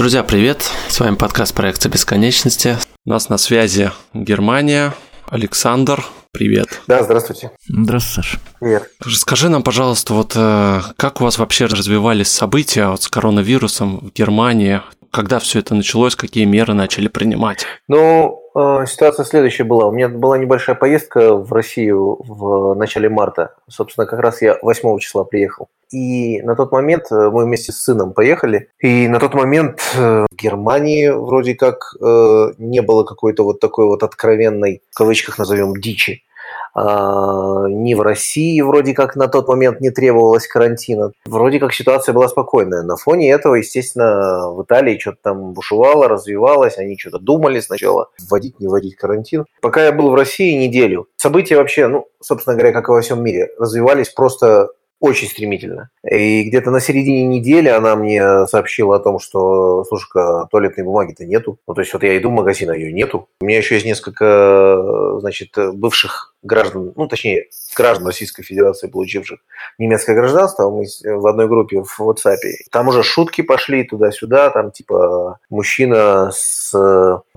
Друзья, привет! С вами подкаст проекта бесконечности. У нас на связи Германия. Александр, привет. Да, здравствуйте. Здравствуй, Саша. Привет. Расскажи нам, пожалуйста, вот э, как у вас вообще развивались события вот, с коронавирусом в Германии? Когда все это началось, какие меры начали принимать? Ну, ситуация следующая была. У меня была небольшая поездка в Россию в начале марта. Собственно, как раз я 8 числа приехал. И на тот момент э, мы вместе с сыном поехали. И на тот момент э, в Германии вроде как не было какой-то вот такой вот откровенной, в кавычках назовем, дичи. А, ни в России вроде как на тот момент не требовалось карантина. Вроде как ситуация была спокойная. На фоне этого, естественно, в Италии что-то там бушевало, развивалось, они что-то думали сначала, вводить, не вводить карантин. Пока я был в России неделю, события вообще, ну, собственно говоря, как и во всем мире, развивались просто очень стремительно. И где-то на середине недели она мне сообщила о том, что, слушай туалетной бумаги-то нету. Ну, то есть вот я иду в магазин, а ее нету. У меня еще есть несколько, значит, бывших граждан, ну, точнее, граждан Российской Федерации, получивших немецкое гражданство, мы в одной группе в WhatsApp. Там уже шутки пошли туда-сюда, там типа мужчина с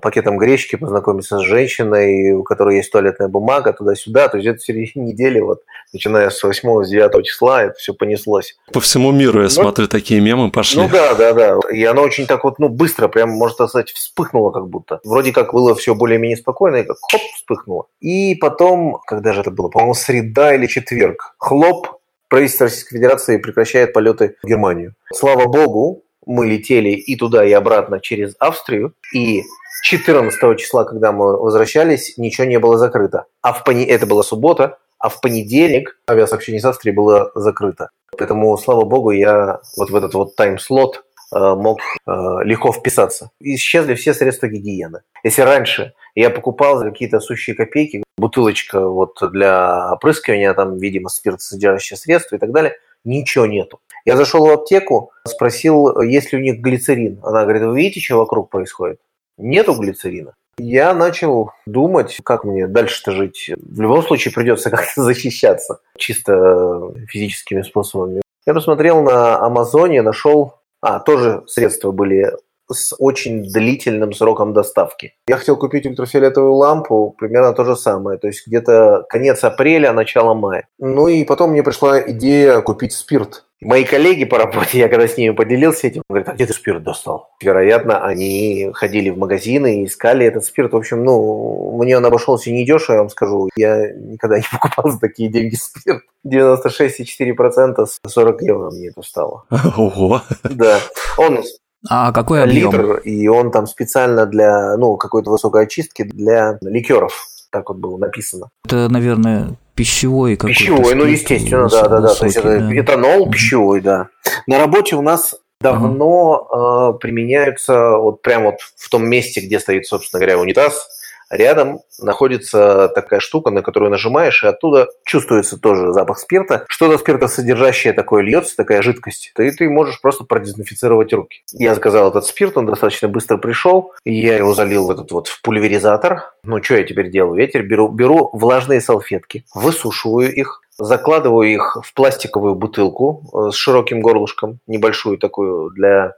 пакетом гречки познакомится с женщиной, у которой есть туалетная бумага, туда-сюда. То есть это в середине недели, вот, начиная с 8-9 числа, это все понеслось. По всему миру, я ну, смотрю, такие мемы пошли. Ну да, да, да. И оно очень так вот, ну, быстро, прям, можно сказать, вспыхнуло как будто. Вроде как было все более-менее спокойно, и как хоп, вспыхнуло. И потом, когда же это было, по-моему, среда или четверг, хлоп, правительство Российской Федерации прекращает полеты в Германию. Слава богу, мы летели и туда, и обратно через Австрию, и 14 числа, когда мы возвращались, ничего не было закрыто. А в пони... это была суббота, а в понедельник авиасообщение с Австрией было закрыто. Поэтому, слава богу, я вот в этот вот тайм-слот э, мог э, легко вписаться. Исчезли все средства гигиены. Если раньше я покупал за какие-то сущие копейки бутылочка вот для опрыскивания, там, видимо, спиртосодержащее средство и так далее, ничего нету. Я зашел в аптеку, спросил, есть ли у них глицерин. Она говорит, вы видите, что вокруг происходит? Нету глицерина. Я начал думать, как мне дальше-то жить. В любом случае придется как-то защищаться чисто физическими способами. Я посмотрел на Амазоне, нашел... А, тоже средства были с очень длительным сроком доставки. Я хотел купить ультрафиолетовую лампу, примерно то же самое, то есть где-то конец апреля, начало мая. Ну и потом мне пришла идея купить спирт. Мои коллеги по работе, я когда с ними поделился этим, говорят, а где ты спирт достал? Вероятно, они ходили в магазины и искали этот спирт. В общем, ну, мне он обошелся недешево, я вам скажу. Я никогда не покупал за такие деньги спирт. 96,4% 40 евро мне это стало. Ого! Да. Он а какой объем? Литр, и он там специально для, ну, какой-то высокой очистки для ликеров. Так вот было написано. Это, наверное, пищевой какой-то. Пищевой, ну, естественно, да, да, да. То есть это да. этанол пищевой, да. На работе у нас давно ага. э, применяются вот прямо вот в том месте, где стоит, собственно говоря, унитаз, рядом находится такая штука, на которую нажимаешь, и оттуда чувствуется тоже запах спирта. Что-то спиртосодержащее такое льется, такая жидкость. И ты можешь просто продезинфицировать руки. Я заказал этот спирт, он достаточно быстро пришел. И я его залил в этот вот в пульверизатор. Ну, что я теперь делаю? Я теперь беру, беру влажные салфетки, высушиваю их, закладываю их в пластиковую бутылку э, с широким горлышком, небольшую такую для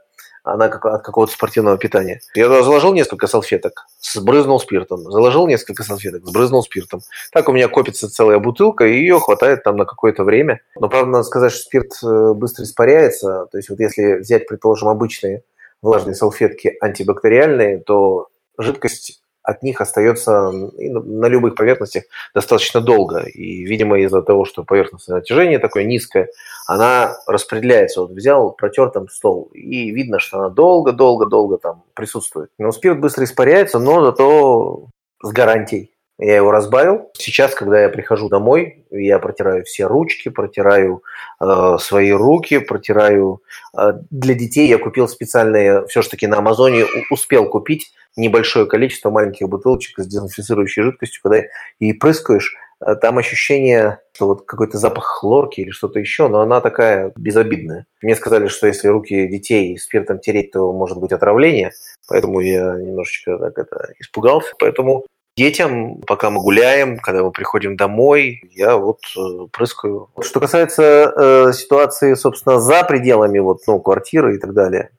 она как, от какого-то спортивного питания. Я заложил несколько салфеток, сбрызнул спиртом, заложил несколько салфеток, сбрызнул спиртом. Так у меня копится целая бутылка, и ее хватает там на какое-то время. Но, правда, надо сказать, что спирт э, быстро испаряется. То есть вот если взять, предположим, обычные влажные салфетки антибактериальные, то жидкость от них остается на любых поверхностях достаточно долго. И, видимо, из-за того, что поверхностное натяжение такое низкое, она распределяется. Вот взял, протер там стол, и видно, что она долго-долго-долго там присутствует. Но спирт быстро испаряется, но зато с гарантией. Я его разбавил. Сейчас, когда я прихожу домой, я протираю все ручки, протираю э, свои руки, протираю. Э, для детей я купил специальные, все-таки на Амазоне успел купить небольшое количество маленьких бутылочек с дезинфицирующей жидкостью, когда и прыскаешь, э, там ощущение, что вот какой-то запах хлорки или что-то еще, но она такая безобидная. Мне сказали, что если руки детей спиртом тереть, то может быть отравление, поэтому я немножечко так это испугался. Поэтому детям, пока мы гуляем, когда мы приходим домой, я вот э, прыскаю. Что касается э, ситуации, собственно, за пределами вот, ну, квартиры и так далее,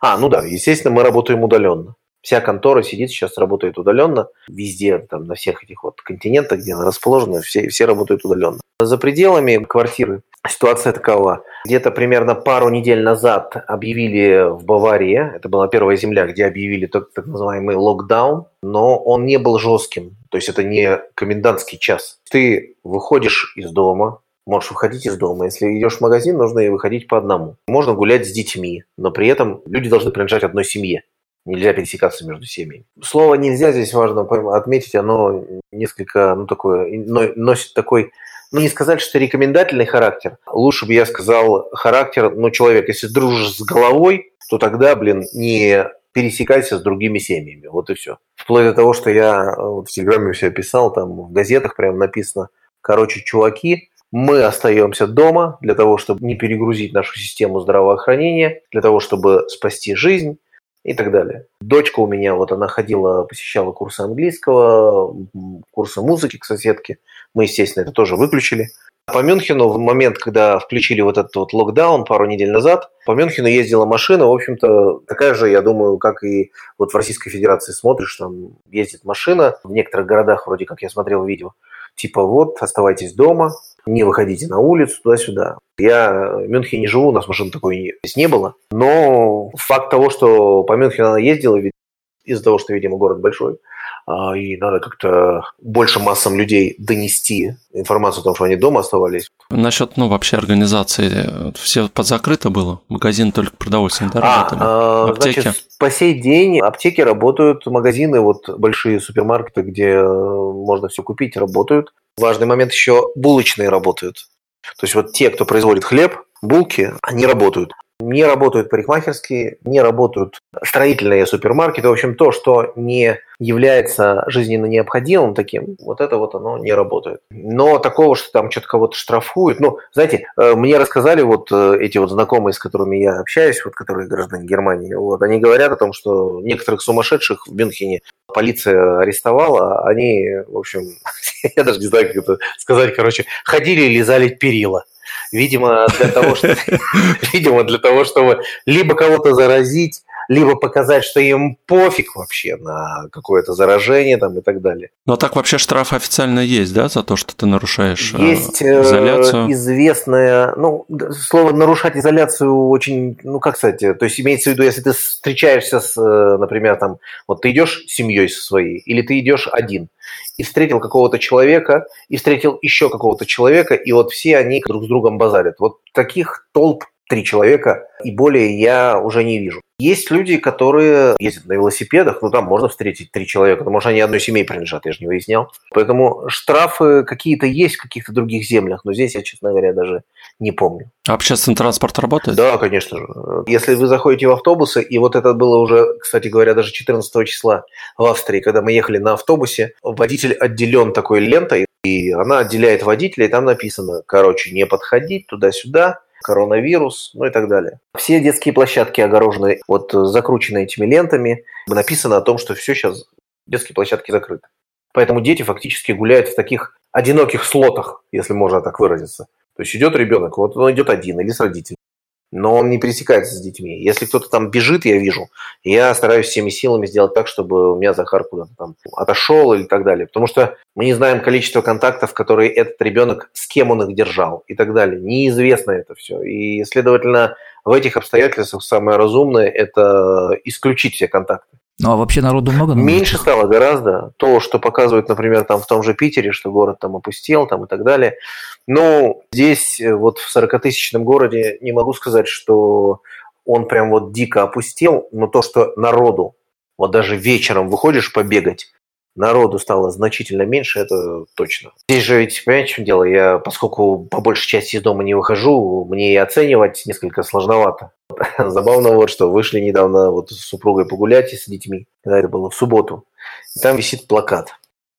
А, ну да, естественно, мы работаем удаленно. Вся контора сидит сейчас, работает удаленно. Везде, там, на всех этих вот континентах, где она расположена, все, все работают удаленно. За пределами квартиры ситуация такова. Где-то примерно пару недель назад объявили в Баварии, это была первая земля, где объявили так, так называемый локдаун, но он не был жестким. То есть это не комендантский час. Ты выходишь из дома, Можешь выходить из дома. Если идешь в магазин, нужно и выходить по одному. Можно гулять с детьми, но при этом люди должны принадлежать одной семье. Нельзя пересекаться между семьями. Слово «нельзя» здесь важно отметить, оно несколько, ну, такое, носит такой, ну, не сказать, что рекомендательный характер. Лучше бы я сказал характер, ну, человек, если дружишь с головой, то тогда, блин, не пересекайся с другими семьями. Вот и все. Вплоть до того, что я в Телеграме все писал, там в газетах прям написано, короче, чуваки, мы остаемся дома для того, чтобы не перегрузить нашу систему здравоохранения, для того, чтобы спасти жизнь и так далее. Дочка у меня, вот она ходила, посещала курсы английского, курсы музыки к соседке. Мы, естественно, это тоже выключили. По Мюнхену в момент, когда включили вот этот вот локдаун пару недель назад, по Мюнхену ездила машина, в общем-то, такая же, я думаю, как и вот в Российской Федерации смотришь, там ездит машина, в некоторых городах, вроде как я смотрел видео, типа вот, оставайтесь дома, не выходите на улицу, туда-сюда. Я в Мюнхене живу, у нас машин такой здесь не было. Но факт того, что по Мюнхену она ездила, из-за того, что, видимо, город большой, и надо как-то больше массам людей донести информацию о том, что они дома оставались. Насчет, ну, вообще организации, все подзакрыто было? Магазин только продовольствием, да, а, работали? А, аптеки? Значит, по сей день аптеки работают, магазины, вот большие супермаркеты, где можно все купить, работают. Важный момент еще булочные работают. То есть вот те, кто производит хлеб, булки, они работают. Не работают парикмахерские, не работают строительные супермаркеты. В общем, то, что не является жизненно необходимым таким, вот это вот оно не работает. Но такого, что там что-то кого-то штрафуют, ну, знаете, э, мне рассказали вот э, эти вот знакомые, с которыми я общаюсь, вот которые граждане Германии, вот, они говорят о том, что некоторых сумасшедших в Мюнхене полиция арестовала, они, в общем, я даже не знаю, как это сказать, короче, ходили и лизали перила. Видимо, для того, чтобы либо кого-то заразить, либо показать, что им пофиг вообще на какое-то заражение там и так далее. Но так вообще штраф официально есть, да, за то, что ты нарушаешь э, есть э, изоляцию? известное, ну, слово нарушать изоляцию очень, ну, как сказать, то есть имеется в виду, если ты встречаешься с, э, например, там, вот ты идешь с семьей своей, или ты идешь один, и встретил какого-то человека, и встретил еще какого-то человека, и вот все они друг с другом базарят. Вот таких толп три человека и более я уже не вижу. Есть люди, которые ездят на велосипедах, ну там можно встретить три человека, но может они одной семье принадлежат, я же не выяснял. Поэтому штрафы какие-то есть в каких-то других землях, но здесь я, честно говоря, даже не помню. А общественный транспорт работает? Да, конечно же. Если вы заходите в автобусы, и вот это было уже, кстати говоря, даже 14 числа в Австрии, когда мы ехали на автобусе, водитель отделен такой лентой, и она отделяет водителя, и там написано, короче, не подходить туда-сюда, коронавирус, ну и так далее. Все детские площадки огорожены, вот закручены этими лентами. Написано о том, что все сейчас детские площадки закрыты. Поэтому дети фактически гуляют в таких одиноких слотах, если можно так выразиться. То есть идет ребенок, вот он идет один или с родителями но он не пересекается с детьми. Если кто-то там бежит, я вижу, я стараюсь всеми силами сделать так, чтобы у меня Захар куда-то там отошел или так далее. Потому что мы не знаем количество контактов, которые этот ребенок, с кем он их держал и так далее. Неизвестно это все. И, следовательно, в этих обстоятельствах самое разумное – это исключить все контакты. Ну а вообще народу много? Меньше стало гораздо. То, что показывают, например, там в том же Питере, что город там опустел там и так далее. Но здесь, э, вот в 40-тысячном городе, не могу сказать, что он прям вот дико опустел, но то, что народу, вот даже вечером выходишь побегать, народу стало значительно меньше, это точно. Здесь же ведь, понимаете, в чем дело? Я, поскольку по большей части из дома не выхожу, мне и оценивать несколько сложновато. Забавно вот, что вышли недавно вот с супругой погулять и с детьми, когда это было в субботу. И там висит плакат.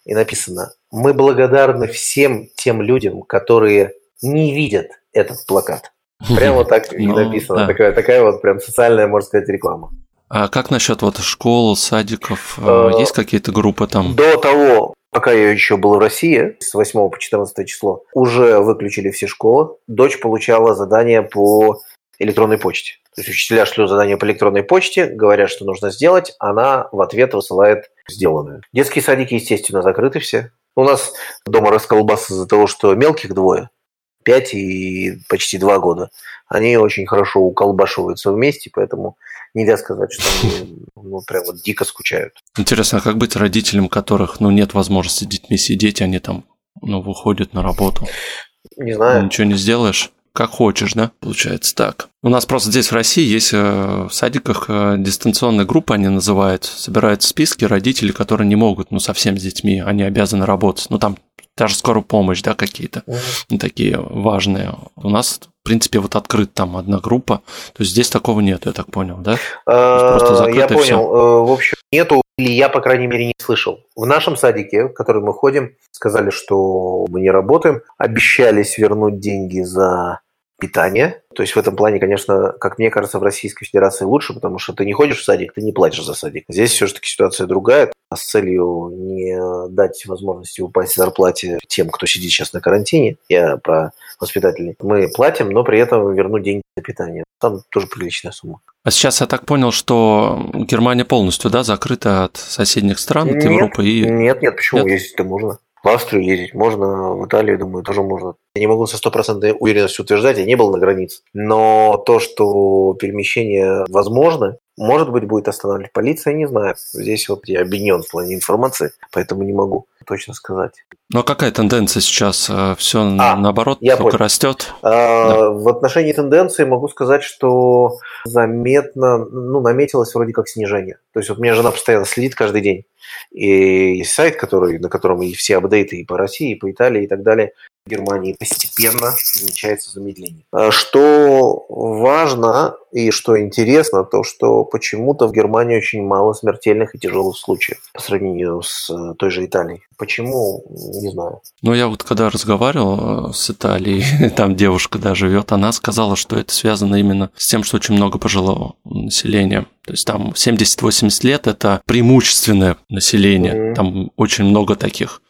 И написано, мы благодарны всем тем людям, которые не видят этот плакат. Прямо так и ну, написано. Такая, такая вот прям социальная, можно сказать, реклама. А как насчет вот школ, садиков? Э, есть какие-то группы там? До того, пока я еще был в России, с 8 по 14 число, уже выключили все школы. Дочь получала задание по электронной почте. То есть учителя шлют задание по электронной почте, говорят, что нужно сделать, она в ответ высылает сделанное. Детские садики, естественно, закрыты все. У нас дома расколбас из-за того, что мелких двое, 5 и почти 2 года. Они очень хорошо уколбашиваются вместе, поэтому нельзя сказать, что они ну, прям вот дико скучают. Интересно, а как быть родителям, которых ну, нет возможности с детьми сидеть, они там ну, выходят на работу? Не знаю. Ничего не сделаешь? как хочешь, да? Получается так. У нас просто здесь в России есть э, в садиках э, дистанционные группы, они называют, собирают списки родителей, которые не могут, ну, совсем с детьми, они обязаны работать. Ну, там даже скорую помощь, да, какие-то mm-hmm. такие важные. У нас, в принципе, вот открыт там одна группа, то есть здесь такого нет, я так понял, да? Просто я понял. Э, в общем, нету, или я, по крайней мере, не слышал. В нашем садике, в который мы ходим, сказали, что мы не работаем, обещались вернуть деньги за питание. То есть в этом плане, конечно, как мне кажется, в Российской Федерации лучше, потому что ты не ходишь в садик, ты не платишь за садик. Здесь все-таки ситуация другая. А с целью не дать возможности упасть в зарплате тем, кто сидит сейчас на карантине, я про воспитателей, мы платим, но при этом вернуть деньги за питание. Там тоже приличная сумма. А сейчас я так понял, что Германия полностью да, закрыта от соседних стран, от нет, Европы и... Нет, нет, почему? Нет? Ездить-то можно. В Австрию ездить можно, в Италию, думаю, тоже можно. Я не могу со стопроцентной уверенностью утверждать, я не был на границе. Но то, что перемещение возможно, может быть, будет останавливать полиция, не знаю. Здесь вот я объединен в плане информации, поэтому не могу точно сказать. Ну а какая тенденция сейчас? Э, Все а, наоборот я только понял. растет? А, да. В отношении тенденции могу сказать, что заметно, ну, наметилось вроде как снижение. То есть вот у меня жена постоянно следит каждый день. И есть сайт, который, на котором и все апдейты и по России, и по Италии, и так далее. В Германии постепенно намечается замедление. А что важно и что интересно, то что почему-то в Германии очень мало смертельных и тяжелых случаев по сравнению с э, той же Италией. Почему, не знаю. Ну, я вот когда разговаривал э, с Италией, там девушка да, живет, она сказала, что это связано именно с тем, что очень много пожилого населения. То есть там 70-80 лет – это преимущественное население. Mm-hmm. Там очень много таких.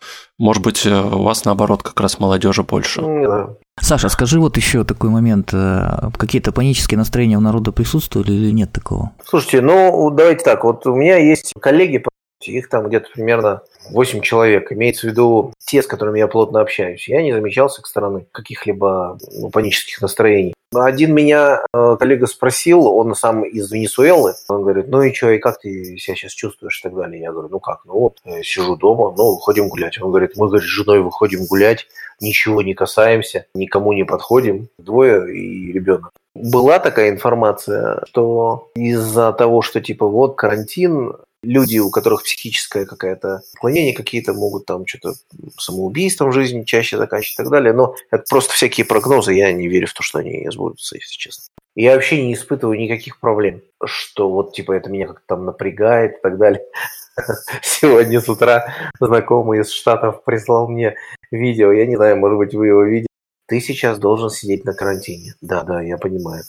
Может быть, э, у вас наоборот как раз молодежи больше. Mm-hmm. Саша, скажи вот еще такой момент. Э, какие-то панические настроения у народа присутствовали или нет такого? Слушайте, ну давайте так. Вот у меня есть коллеги, их там где-то примерно 8 человек, имеется в виду те, с которыми я плотно общаюсь. Я не замечал с их стороны каких-либо ну, панических настроений. Один меня э, коллега спросил, он сам из Венесуэлы, он говорит, ну и что, и как ты себя сейчас чувствуешь и так далее. Я говорю, ну как, ну вот, сижу дома, ну, выходим гулять. Он говорит, мы, говорит, с женой выходим гулять, ничего не касаемся, никому не подходим, двое и ребенок. Была такая информация, что из-за того, что типа вот карантин, люди, у которых психическое какое-то отклонение какие-то, могут там что-то самоубийством жизни чаще заканчивать и так далее. Но это просто всякие прогнозы, я не верю в то, что они сбудутся, если честно. Я вообще не испытываю никаких проблем, что вот типа это меня как-то там напрягает и так далее. Сегодня с утра знакомый из Штатов прислал мне видео, я не знаю, может быть, вы его видели. Ты сейчас должен сидеть на карантине. Да, да, я понимаю.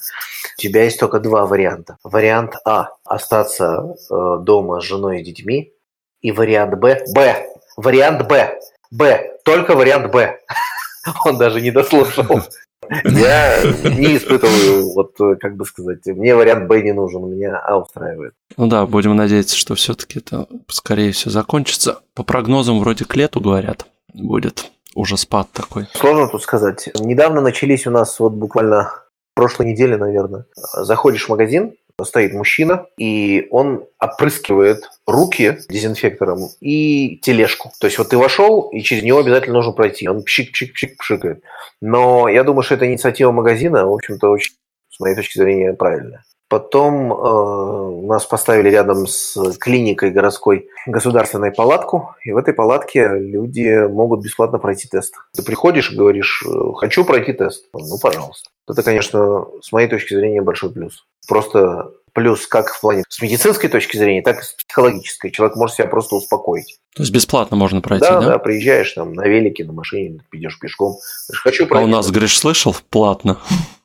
У тебя есть только два варианта. Вариант А – остаться э, дома с женой и детьми. И вариант Б – Б. Вариант Б. Б. Только вариант Б. Он даже не дослушал. Я не испытываю, вот как бы сказать, мне вариант Б не нужен, меня А устраивает. Ну да, будем надеяться, что все-таки это скорее всего закончится. По прогнозам вроде к лету говорят, будет уже спад такой. Сложно тут сказать. Недавно начались у нас вот буквально прошлой неделе, наверное. Заходишь в магазин, стоит мужчина, и он опрыскивает руки дезинфектором и тележку. То есть вот ты вошел, и через него обязательно нужно пройти. Он пшик-пшик-пшик пшикает. Но я думаю, что это инициатива магазина, в общем-то, очень, с моей точки зрения, правильная. Потом э, нас поставили рядом с клиникой городской государственной палатку, и в этой палатке люди могут бесплатно пройти тест. Ты приходишь и говоришь, э, хочу пройти тест. Ну, пожалуйста. Это, конечно, с моей точки зрения большой плюс. Просто плюс как в плане с медицинской точки зрения, так и с психологической. Человек может себя просто успокоить. То есть бесплатно можно пройти, да? Да, да, приезжаешь там на велике, на машине, идешь пешком. Говоришь, хочу пройти. А у нас, говоришь, слышал, платно.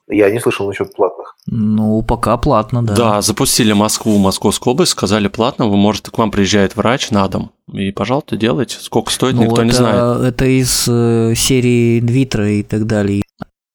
Я не слышал насчет платных. Ну, пока платно, да. Да, запустили Москву, Московскую область, сказали платно, вы можете, к вам приезжает врач на дом, и, пожалуйста, делайте. Сколько стоит, ну, никто это, не знает. Это из э, серии Инвитро и так далее.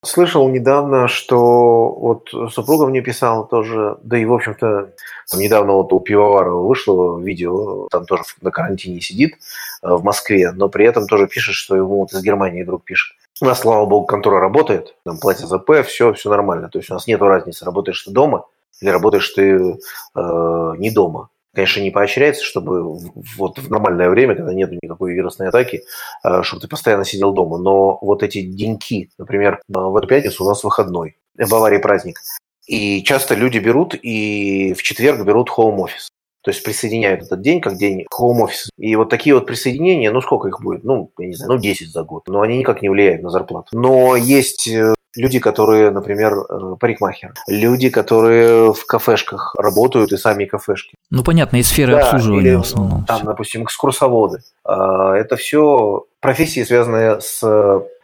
Слышал недавно, что вот супруга мне писала тоже, да и, в общем-то, там недавно вот у Пивоварова вышло видео, там тоже на карантине сидит э, в Москве, но при этом тоже пишет, что ему вот из Германии друг пишет. У нас, слава богу, контора работает, там платят ЗП, все, все нормально. То есть у нас нет разницы, работаешь ты дома или работаешь ты э, не дома. Конечно, не поощряется, чтобы вот в нормальное время, когда нет никакой вирусной атаки, э, чтобы ты постоянно сидел дома. Но вот эти деньки, например, в эту пятницу у нас выходной, в Баварии праздник. И часто люди берут и в четверг берут хоум-офис. То есть присоединяют этот день как день хоум-офиса. И вот такие вот присоединения, ну сколько их будет? Ну, я не знаю, ну 10 за год. Но они никак не влияют на зарплату. Но есть э, люди, которые, например, э, парикмахеры, люди, которые в кафешках работают и сами кафешки. Ну, понятно, из сферы да, обслуживания или, в основном. Там, допустим, экскурсоводы. А, это все профессии, связанные с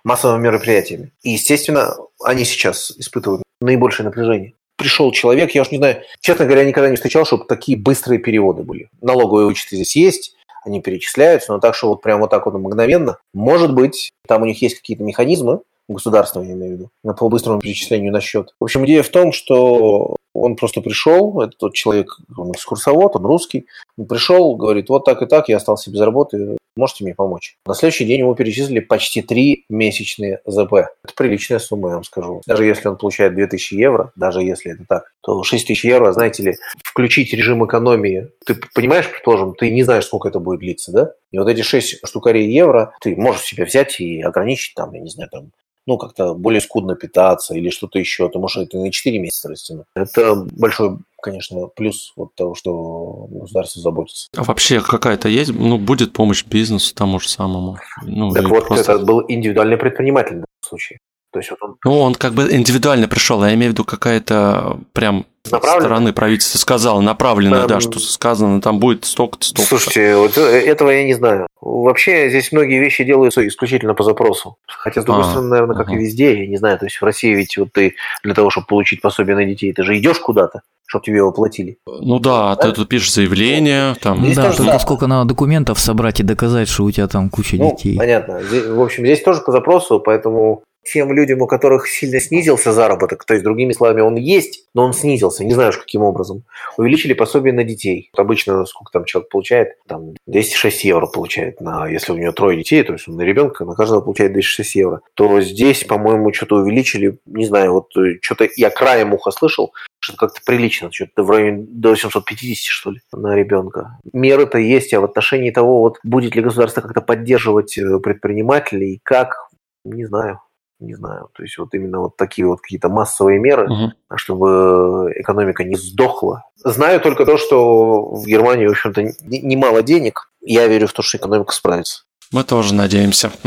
массовыми мероприятиями. И, естественно, они сейчас испытывают наибольшее напряжение пришел человек, я уж не знаю, честно говоря, никогда не встречал, чтобы такие быстрые переводы были. Налоговые вычеты здесь есть, они перечисляются, но так, что вот прям вот так вот мгновенно. Может быть, там у них есть какие-то механизмы, государственного, я имею в виду, по быстрому перечислению на счет. В общем, идея в том, что он просто пришел, это тот человек, он экскурсовод, он русский, он пришел, говорит, вот так и так, я остался без работы, можете мне помочь? На следующий день ему перечислили почти три месячные ЗП. Это приличная сумма, я вам скажу. Даже если он получает 2000 евро, даже если это так, то 6000 евро, знаете ли, включить режим экономии, ты понимаешь, предположим, ты не знаешь, сколько это будет длиться, да? И вот эти 6 штукарей евро ты можешь себе взять и ограничить там, я не знаю, там ну, как-то более скудно питаться или что-то еще, то может это на 4 месяца растянуть. Это большой, конечно, плюс вот того, что государство заботится. А вообще какая-то есть, ну, будет помощь бизнесу тому же самому? Ну, так вот, просто... это был индивидуальный предприниматель в данном случае. То есть вот он... Ну, он как бы индивидуально пришел, я имею в виду какая-то прям Направлено? стороны правительства сказала, направлено, да, что сказано, там будет столько-то, столько Слушайте, вот э, этого я не знаю. Вообще здесь многие вещи делаются исключительно по запросу. Хотя, с другой а, стороны, наверное, как ага. и везде, я не знаю, то есть в России ведь вот ты для того, чтобы получить пособие на детей, ты же идешь куда-то, чтобы тебе его платили. Ну да, да? ты тут пишешь заявление, там... Здесь да, только сколько надо документов собрать и доказать, что у тебя там куча ну, детей. Понятно. В общем, здесь тоже по запросу, поэтому тем людям, у которых сильно снизился заработок, то есть, другими словами, он есть, но он снизился, не знаю каким образом, увеличили пособие на детей. Обычно сколько там человек получает? Там 206 евро получает, на, если у него трое детей, то есть он на ребенка, на каждого получает 206 евро. То здесь, по-моему, что-то увеличили, не знаю, вот э, что-то я краем уха слышал, что как-то прилично, что-то в районе до 750, что ли, на ребенка. Меры-то есть, а в отношении того, вот будет ли государство как-то поддерживать э, предпринимателей, как, не знаю не знаю, то есть вот именно вот такие вот какие-то массовые меры, угу. чтобы экономика не сдохла. Знаю только то, что в Германии, в общем-то, немало денег. Я верю в то, что экономика справится. Мы тоже надеемся.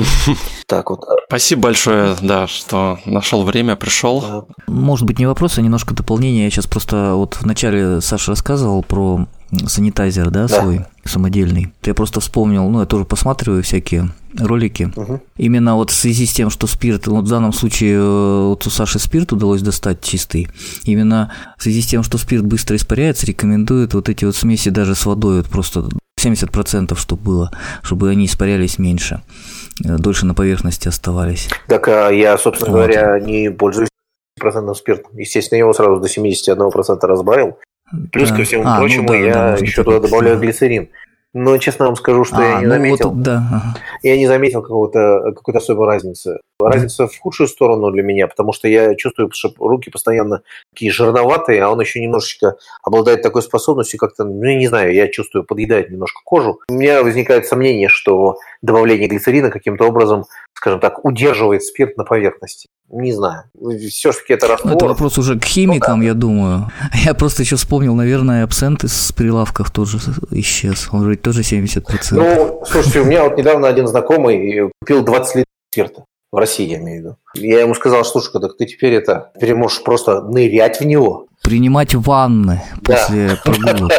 Так вот. Спасибо большое, да, что нашел время, пришел. Может быть, не вопрос, а немножко дополнение. Я сейчас просто вот вначале Саша рассказывал про санитайзер, да, да. свой самодельный. Я просто вспомнил, ну, я тоже посматриваю всякие ролики. Угу. Именно вот в связи с тем, что спирт, вот в данном случае э, вот у Саши спирт удалось достать чистый. Именно в связи с тем, что спирт быстро испаряется, рекомендуют вот эти вот смеси даже с водой, вот просто 70% чтобы было, чтобы они испарялись меньше, э, дольше на поверхности оставались. Так а я, собственно вот. говоря, не пользуюсь процентом спиртом. Естественно, я его сразу до 71% разбавил. Плюс да. ко всему а, ну прочему, ну, да, я да, еще туда добавляю глицерин. Но честно вам скажу, что а, я не ну заметил. Вот, да. Я не заметил какого-то какой-то особой разницы. Разница в худшую сторону для меня, потому что я чувствую, что руки постоянно такие жирноватые, а он еще немножечко обладает такой способностью, как-то, ну, я не знаю, я чувствую, подъедает немножко кожу. У меня возникает сомнение, что добавление глицерина каким-то образом скажем так, удерживает спирт на поверхности. Не знаю. Все-таки это раствор. Это вопрос уже к химикам, ну, да. я думаю. Я просто еще вспомнил, наверное, абсент из прилавков тоже исчез. Он же тоже 70%. Ну, слушайте, у меня вот недавно один знакомый купил 20 литров спирта. В России, я имею в виду. Я ему сказал, слушай, так ты теперь это, теперь можешь просто нырять в него. Принимать ванны после прогулок.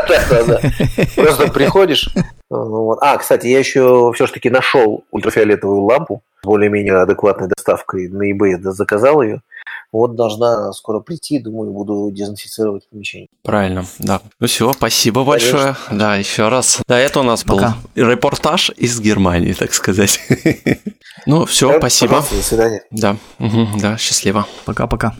Просто приходишь. Ну а, кстати, я еще все-таки нашел ультрафиолетовую лампу более-менее адекватной доставкой на eBay заказал ее. Вот должна скоро прийти, думаю, буду дезинфицировать помещение. Правильно, да. Ну все, спасибо Конечно. большое. Да, еще раз. Да, это у нас Пока. был репортаж из Германии, так сказать. Ну, все, спасибо. До свидания. Да, да, счастливо. Пока-пока.